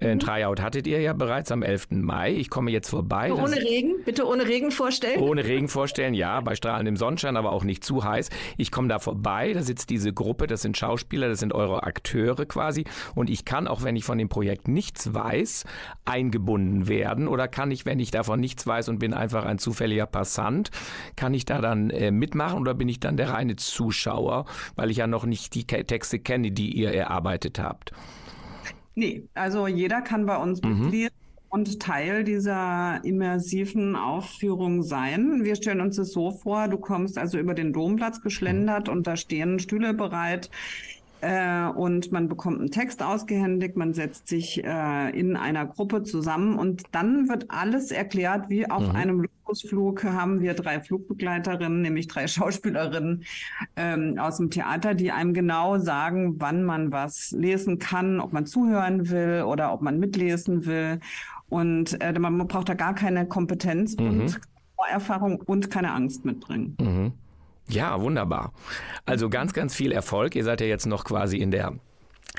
B: Äh, ein mhm. Tryout hattet ihr ja bereits am 11. Mai. Ich komme jetzt vorbei.
D: Bitte ohne Regen, bitte ohne Regen vorstellen.
B: Ohne Regen vorstellen, ja, bei strahlendem Sonnenschein, aber auch nicht zu heiß. Ich komme da vorbei, da sitzt diese Gruppe, das sind Schauspieler, das sind eure Akteure quasi. Und ich kann, auch wenn ich von dem Projekt nichts weiß, eingebunden werden. Oder kann ich, wenn ich davon nichts weiß und bin einfach ein Zufall zufälliger Passant. Kann ich da dann äh, mitmachen oder bin ich dann der reine Zuschauer, weil ich ja noch nicht die Texte kenne, die ihr erarbeitet habt?
E: Nee, also jeder kann bei uns mhm. Mitglied und Teil dieser immersiven Aufführung sein. Wir stellen uns das so vor, du kommst also über den Domplatz geschlendert mhm. und da stehen Stühle bereit äh, und man bekommt einen Text ausgehändigt, man setzt sich äh, in einer Gruppe zusammen und dann wird alles erklärt, wie auf mhm. einem Luxusflug haben wir drei Flugbegleiterinnen, nämlich drei Schauspielerinnen ähm, aus dem Theater, die einem genau sagen, wann man was lesen kann, ob man zuhören will oder ob man mitlesen will. Und äh, man braucht da gar keine Kompetenz mhm. und Vorerfahrung und keine Angst mitbringen.
B: Mhm. Ja, wunderbar. Also ganz, ganz viel Erfolg. Ihr seid ja jetzt noch quasi in der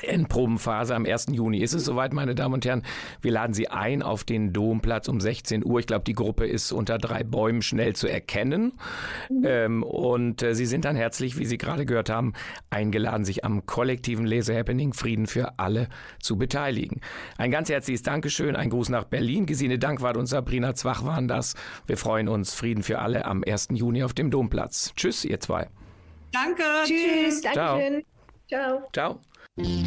B: Endprobenphase am 1. Juni ist es soweit, meine Damen und Herren. Wir laden Sie ein auf den Domplatz um 16 Uhr. Ich glaube, die Gruppe ist unter drei Bäumen schnell zu erkennen. Mhm. Ähm, und äh, Sie sind dann herzlich, wie Sie gerade gehört haben, eingeladen, sich am kollektiven Lesehappening Frieden für alle zu beteiligen. Ein ganz herzliches Dankeschön, ein Gruß nach Berlin. Gesine Dankwart und Sabrina Zwach waren das. Wir freuen uns. Frieden für alle am 1. Juni auf dem Domplatz. Tschüss, ihr zwei.
E: Danke.
D: Tschüss. Danke.
B: Ciao. Ciao. Guess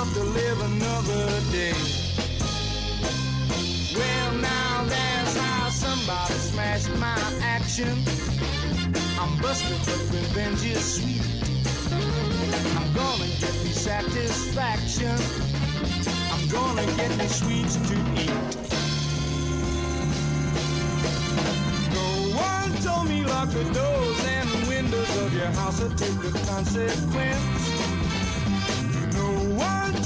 B: love to live another day. Well, now that's how somebody smashed my action. I'm busted, but revenge is sweet. I'm gonna get me satisfaction. I'm gonna get me sweets to eat. No one told me lock the doors and windows of your house or take the consequence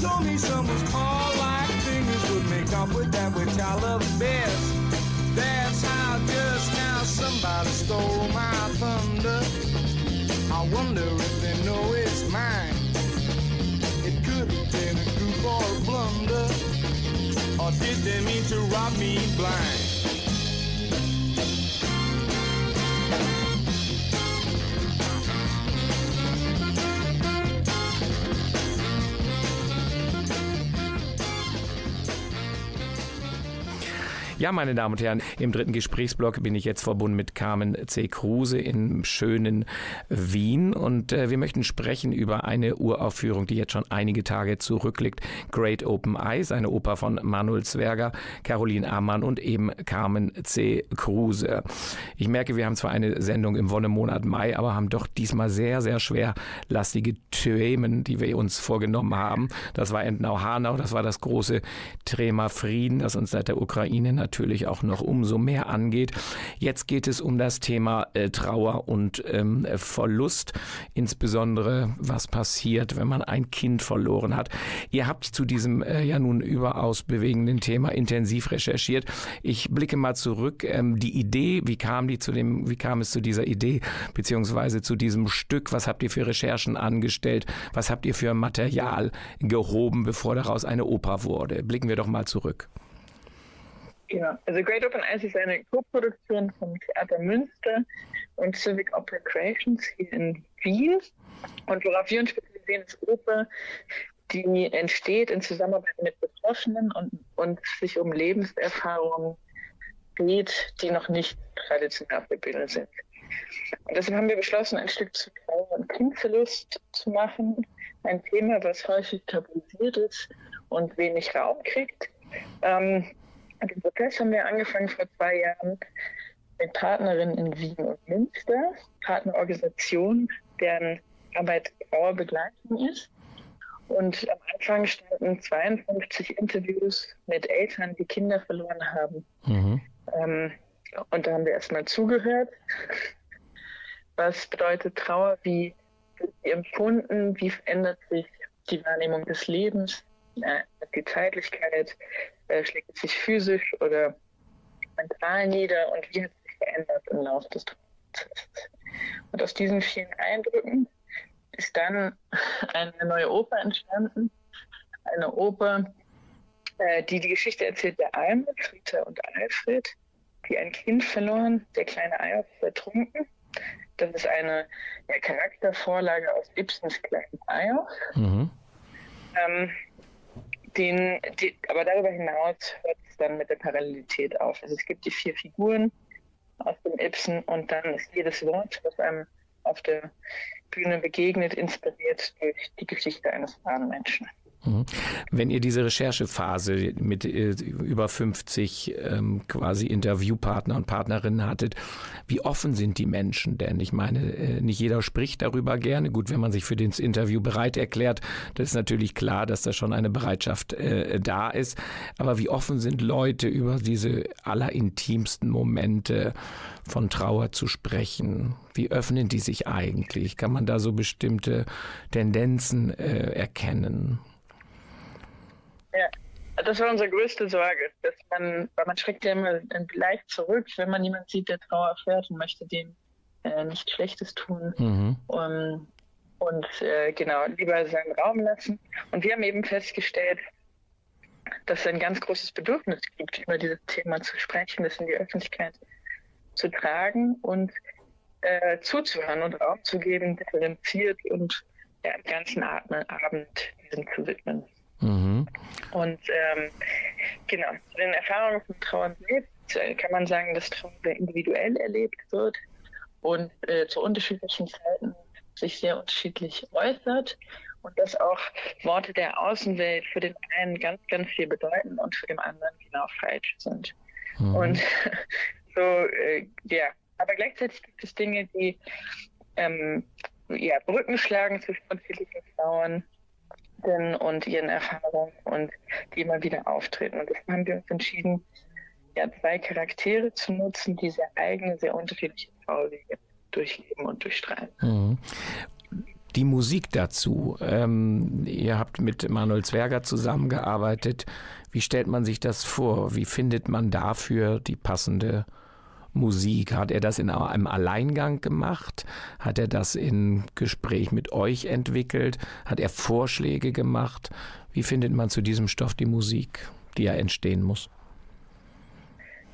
B: told me someone's paw-like fingers would make off with that which I love best. That's how just now somebody stole my thunder. I wonder if they know it's mine. It could have been a goof or a blunder. Or did they mean to rob me blind? Ja, meine Damen und Herren, im dritten Gesprächsblock bin ich jetzt verbunden mit Carmen C. Kruse im schönen Wien und äh, wir möchten sprechen über eine Uraufführung, die jetzt schon einige Tage zurückliegt. Great Open Eyes, eine Oper von Manuel Zwerger, Caroline Amann und eben Carmen C. Kruse. Ich merke, wir haben zwar eine Sendung im Wonnemonat Mai, aber haben doch diesmal sehr, sehr schwerlastige Themen, die wir uns vorgenommen haben. Das war Entnau-Hanau, das war das große Thema Frieden, das uns seit der Ukraine natürlich auch noch umso mehr angeht. Jetzt geht es um das Thema äh, Trauer und ähm, Verlust, insbesondere was passiert, wenn man ein Kind verloren hat. Ihr habt zu diesem äh, ja nun überaus bewegenden Thema intensiv recherchiert. Ich blicke mal zurück. Ähm, die Idee, wie kam die zu dem, wie kam es zu dieser Idee beziehungsweise zu diesem Stück? Was habt ihr für Recherchen angestellt? Was habt ihr für Material gehoben, bevor daraus eine Oper wurde? Blicken wir doch mal zurück.
F: Genau. Also Great Open Eyes ist eine Co-Produktion vom Theater Münster und Civic Opera Creations hier in Wien. Und worauf wir uns spezialisieren, ist Oper, die entsteht in Zusammenarbeit mit Betroffenen und, und sich um Lebenserfahrungen geht, die noch nicht traditionell abgebildet sind. Und deshalb haben wir beschlossen, ein Stück zu Trauer und Kindverlust zu machen. Ein Thema, was häufig tabuisiert ist und wenig Raum kriegt. Ähm, den Prozess haben wir angefangen vor zwei Jahren mit Partnerinnen in Wien und Münster, Partnerorganisationen, deren Arbeit Trauerbegleitung ist. Und am Anfang standen 52 Interviews mit Eltern, die Kinder verloren haben. Mhm. Ähm, und da haben wir erstmal zugehört. Was bedeutet Trauer? Wie wird sie empfunden? Wie verändert sich die Wahrnehmung des Lebens? Äh, die Zeitlichkeit? Äh, schlägt es sich physisch oder mental nieder? Und wie hat es sich verändert im Laufe des Trauerprozesses? Und aus diesen vielen Eindrücken ist dann eine neue Oper entstanden. Eine Oper, äh, die die Geschichte erzählt der Alme, Rita und Alfred, die ein Kind verloren. Der kleine ist ertrunken. Das ist eine ja, Charaktervorlage aus Ibsens kleinen Eyolf. Mhm. Ähm, den, die, aber darüber hinaus hört es dann mit der Parallelität auf. Also es gibt die vier Figuren aus dem Ibsen und dann ist jedes Wort, was einem auf der Bühne begegnet, inspiriert durch die Geschichte eines wahren Menschen.
B: Mhm. Wenn ihr diese Recherchephase mit äh, über 50 ähm, quasi Interviewpartner und Partnerinnen hattet, wie offen sind die Menschen denn? Ich meine, äh, nicht jeder spricht darüber gerne. Gut, wenn man sich für das Interview bereit erklärt, das ist natürlich klar, dass da schon eine Bereitschaft äh, da ist. Aber wie offen sind Leute über diese allerintimsten Momente von Trauer zu sprechen? Wie öffnen die sich eigentlich? Kann man da so bestimmte Tendenzen äh, erkennen?
F: Ja, das war unsere größte Sorge, dass man, weil man schreckt ja immer leicht zurück, wenn man jemanden sieht, der Trauer erfährt und möchte dem äh, nichts Schlechtes tun. Mhm. Um, und äh, genau, lieber seinen Raum lassen. Und wir haben eben festgestellt, dass es ein ganz großes Bedürfnis gibt, über dieses Thema zu sprechen, das in die Öffentlichkeit zu tragen und äh, zuzuhören und Raum zu geben, differenziert und ja, den ganzen Abend diesem zu widmen. Mhm. Und ähm, genau, zu den Erfahrungen von Trauern selbst äh, kann man sagen, dass Trauer sehr individuell erlebt wird und äh, zu unterschiedlichen Zeiten sich sehr unterschiedlich äußert und dass auch Worte der Außenwelt für den einen ganz, ganz viel bedeuten und für den anderen genau falsch sind. Mhm. Und so, äh, ja, aber gleichzeitig gibt es Dinge, die ähm, ja, Brücken schlagen zwischen unterschiedlichen Frauen und ihren Erfahrungen und die immer wieder auftreten. Und deswegen haben wir uns entschieden, ja, zwei Charaktere zu nutzen, die sehr eigene, sehr unterschiedliche Trauerwege durchleben und durchstrahlen. Mhm.
B: Die Musik dazu. Ähm, ihr habt mit Manuel Zwerger zusammengearbeitet. Wie stellt man sich das vor? Wie findet man dafür die passende Musik? Hat er das in einem Alleingang gemacht? Hat er das in Gespräch mit euch entwickelt? Hat er Vorschläge gemacht? Wie findet man zu diesem Stoff die Musik, die ja entstehen muss?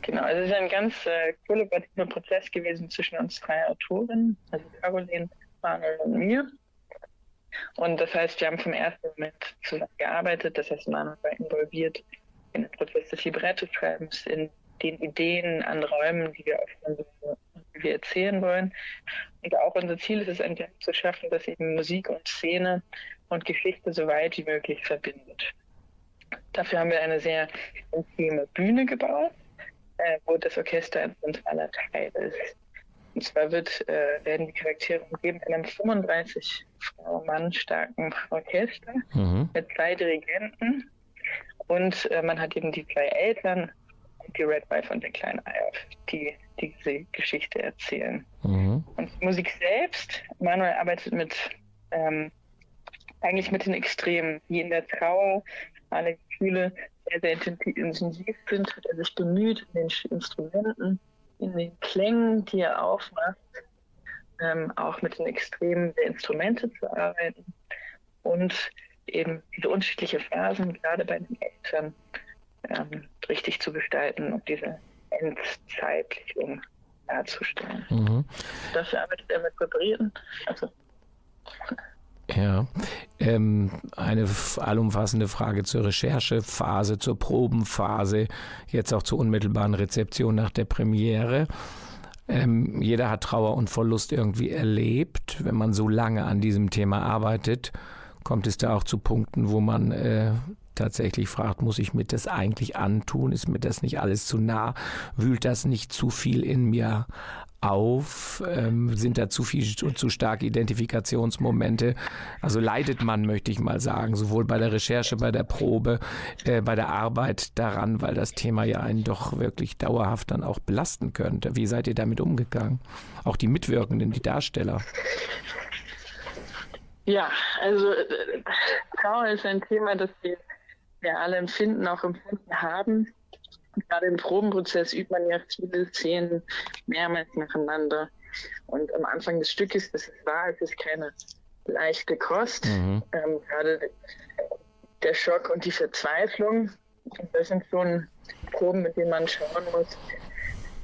F: Genau, also es ist ein ganz äh, kollaborativer Prozess gewesen zwischen uns drei Autoren, also Caroline, Manuel und mir. Und das heißt, wir haben vom ersten Moment zusammen gearbeitet. Das heißt, Manuel war involviert in den Prozess des Libretto-Schreibens, in den Ideen an Räumen, die wir öffnen die wir erzählen wollen. Und auch unser Ziel ist es, ein Tempo zu schaffen, das eben Musik und Szene und Geschichte so weit wie möglich verbindet. Dafür haben wir eine sehr intime Bühne gebaut, äh, wo das Orchester ein zentraler Teil ist. Und zwar wird, äh, werden die Charaktere umgeben in einem 35 Frau Mann starken Orchester mhm. mit zwei Dirigenten. Und äh, man hat eben die zwei Eltern die Red Wife und der kleine Eyolf, die, die diese Geschichte erzählen. Mhm. Und die Musik selbst, Manuel arbeitet mit ähm, eigentlich mit den Extremen, wie in der Trauer alle Gefühle sehr, sehr intensiv sind, hat er sich bemüht, in den Instrumenten, in den Klängen, die er aufmacht, ähm, auch mit den Extremen der Instrumente zu arbeiten und eben diese unterschiedlichen Phasen, gerade bei den Eltern, ähm, richtig zu gestalten und diese Endzeitlichung darzustellen. Mhm. Dafür arbeitet er mit Präparieren. Also,
B: ja, ähm, eine allumfassende Frage zur Recherchephase, zur Probenphase, jetzt auch zur unmittelbaren Rezeption nach der Premiere. Ähm, jeder hat Trauer und Verlust irgendwie erlebt. Wenn man so lange an diesem Thema arbeitet, kommt es da auch zu Punkten, wo man äh, tatsächlich fragt, muss ich mir das eigentlich antun? Ist mir das nicht alles zu nah? Wühlt das nicht zu viel in mir auf? Ähm, sind da zu viel und zu starke Identifikationsmomente? Also leidet man, möchte ich mal sagen, sowohl bei der Recherche, bei der Probe, äh, bei der Arbeit daran, weil das Thema ja einen doch wirklich dauerhaft dann auch belasten könnte. Wie seid ihr damit umgegangen? Auch die Mitwirkenden, die Darsteller.
F: Ja, also äh, Trauer ist ein Thema, das wir, wir alle empfinden, auch empfunden haben gerade im Probenprozess übt man ja viele Szenen mehrmals nacheinander. Und am Anfang des Stückes, das ist wahr, es ist keine leichte Kost. Mhm. Ähm, gerade der Schock und die Verzweiflung, das sind schon Proben, mit denen man schauen muss,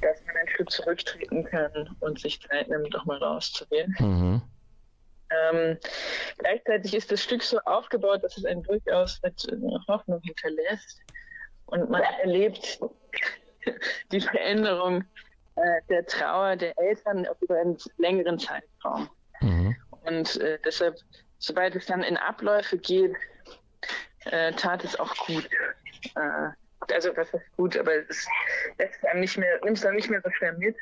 F: dass man einen Schritt zurücktreten kann und sich Zeit nimmt, auch mal rauszugehen. Mhm. Ähm, gleichzeitig ist das Stück so aufgebaut, dass es einen durchaus mit Hoffnung hinterlässt. Und man erlebt die Veränderung äh, der Trauer der Eltern über einen längeren Zeitraum. Mhm. Und äh, deshalb, sobald es dann in Abläufe geht, äh, tat es auch gut. Äh, also das ist gut, aber es lässt einem nicht mehr, nimmt es dann nicht mehr so schwer mit.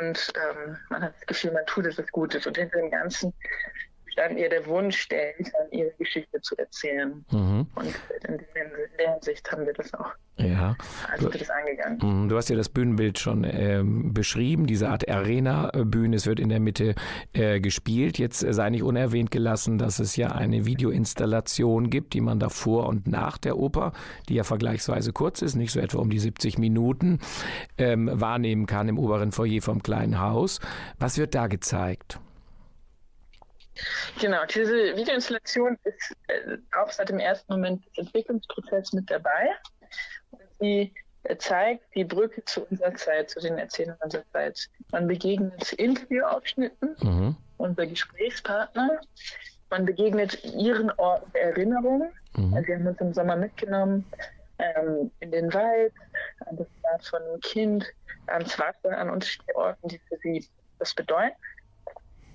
F: Und ähm, man hat das Gefühl, man tut es, was Gutes. Und hinter dem Ganzen stand ihr der Wunsch, der Eltern ihre Geschichte zu erzählen. Mhm. Und in der Hinsicht haben wir das auch.
B: Ja.
F: Also du, das angegangen.
B: Mhm, du hast ja das Bühnenbild schon ähm, beschrieben, diese Art Arena-Bühne. Es wird in der Mitte äh, gespielt. Jetzt sei nicht unerwähnt gelassen, dass es ja eine Videoinstallation gibt, die man davor und nach der Oper, die ja vergleichsweise kurz ist, nicht so etwa um die 70 Minuten, ähm, wahrnehmen kann im oberen Foyer vom kleinen Haus. Was wird da gezeigt?
F: Genau, diese Videoinstallation ist äh, auch seit dem ersten Moment des Entwicklungsprozesses mit dabei. Sie äh, zeigt die Brücke zu unserer Zeit, zu den Erzählungen unserer Zeit. Man begegnet Interviewausschnitten, mhm. unser Gesprächspartner. Man begegnet ihren Orten der Erinnerung. Mhm. Also wir haben uns im Sommer mitgenommen ähm, in den Wald, an das Grab von einem Kind, ans Wasser, an unterschiedliche Orten, die für sie das bedeuten.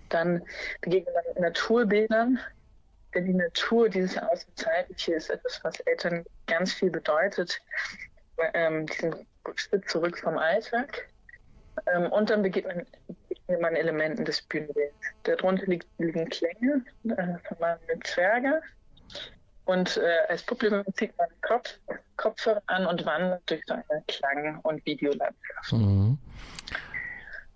F: Dann begegnet man Naturbildern, denn die Natur, dieses Außerzeitliche, ist etwas, was Eltern ganz viel bedeutet. Ähm, diesen Schritt zurück vom Alltag. Ähm, und dann begegnet man, Elementen des Bühnenbilds. Darunter liegen Klänge äh, mit Zwerge. Und äh, als Publikum zieht man Kopf, Kopfhörer an und wandert durch so eine Klang- und Videolandschaft. Mhm.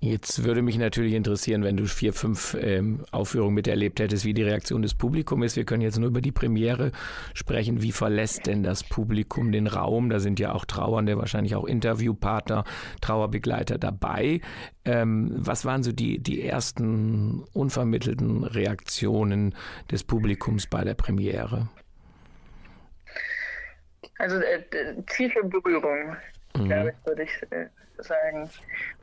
B: Jetzt würde mich natürlich interessieren, wenn du vier, fünf ähm, Aufführungen miterlebt hättest, wie die Reaktion des Publikums ist. Wir können jetzt nur über die Premiere sprechen. Wie verlässt denn das Publikum den Raum? Da sind ja auch Trauernde, wahrscheinlich auch Interviewpartner, Trauerbegleiter dabei. Ähm, was waren so die, die ersten unvermittelten Reaktionen des Publikums bei der Premiere?
F: Also äh, tiefe Berührung, mhm. glaube ich, würde ich äh, sagen.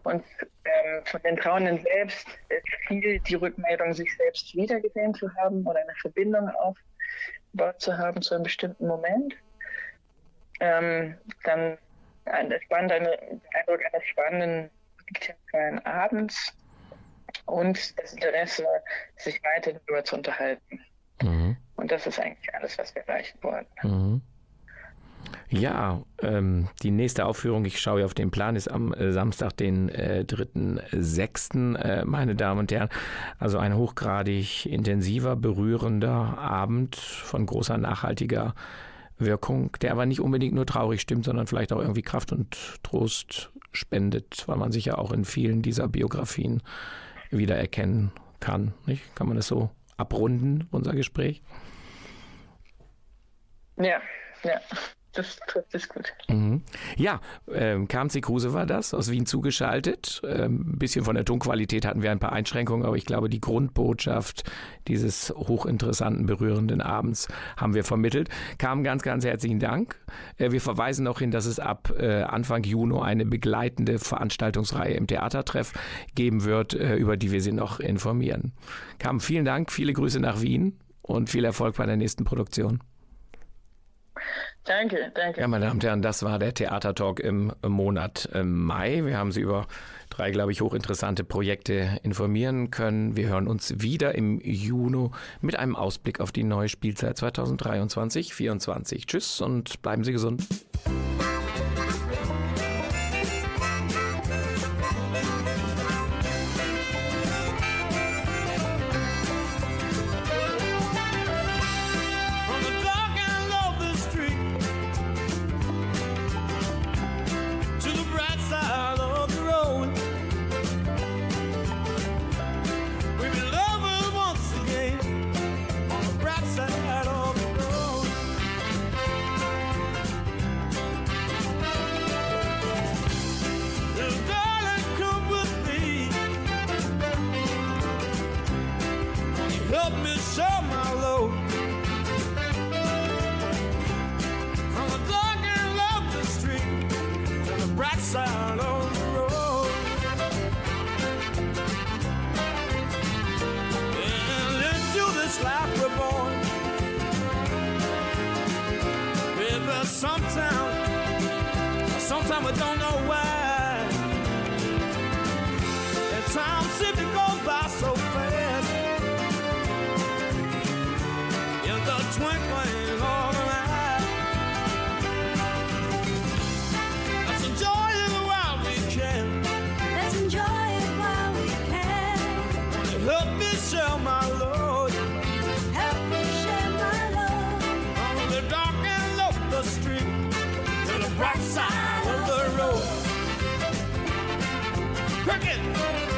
F: Und ähm, von den Trauenden selbst ist viel die Rückmeldung, sich selbst wiedergesehen zu haben oder eine Verbindung aufgebaut zu haben zu einem bestimmten Moment. Ähm, dann ein, spannend, eine, Eindruck eines spannenden digitalen Abends und das Interesse, sich weiter darüber zu unterhalten. Mhm. Und das ist eigentlich alles, was wir erreichen wollen. Mhm.
B: Ja, ähm, die nächste Aufführung, ich schaue auf den Plan, ist am äh, Samstag, den äh, 3.6., äh, meine Damen und Herren. Also ein hochgradig intensiver, berührender Abend von großer nachhaltiger Wirkung, der aber nicht unbedingt nur traurig stimmt, sondern vielleicht auch irgendwie Kraft und Trost spendet, weil man sich ja auch in vielen dieser Biografien wiedererkennen kann. Nicht? Kann man das so abrunden, unser Gespräch?
F: Ja, ja. Das trifft es gut.
B: Mhm. Ja, ähm, Kamzi Kruse war das, aus Wien zugeschaltet. Ähm, ein bisschen von der Tonqualität hatten wir ein paar Einschränkungen, aber ich glaube, die Grundbotschaft dieses hochinteressanten, berührenden Abends haben wir vermittelt. Kam ganz, ganz herzlichen Dank. Äh, wir verweisen noch hin, dass es ab äh, Anfang Juni eine begleitende Veranstaltungsreihe im Theatertreff geben wird, äh, über die wir Sie noch informieren. Kam, vielen Dank, viele Grüße nach Wien und viel Erfolg bei der nächsten Produktion.
F: Danke, danke.
B: Ja, meine Damen und Herren, das war der Theatertalk im Monat äh, Mai. Wir haben Sie über drei, glaube ich, hochinteressante Projekte informieren können. Wir hören uns wieder im Juni mit einem Ausblick auf die neue Spielzeit 2023-24. Tschüss und bleiben Sie gesund.
G: cricket.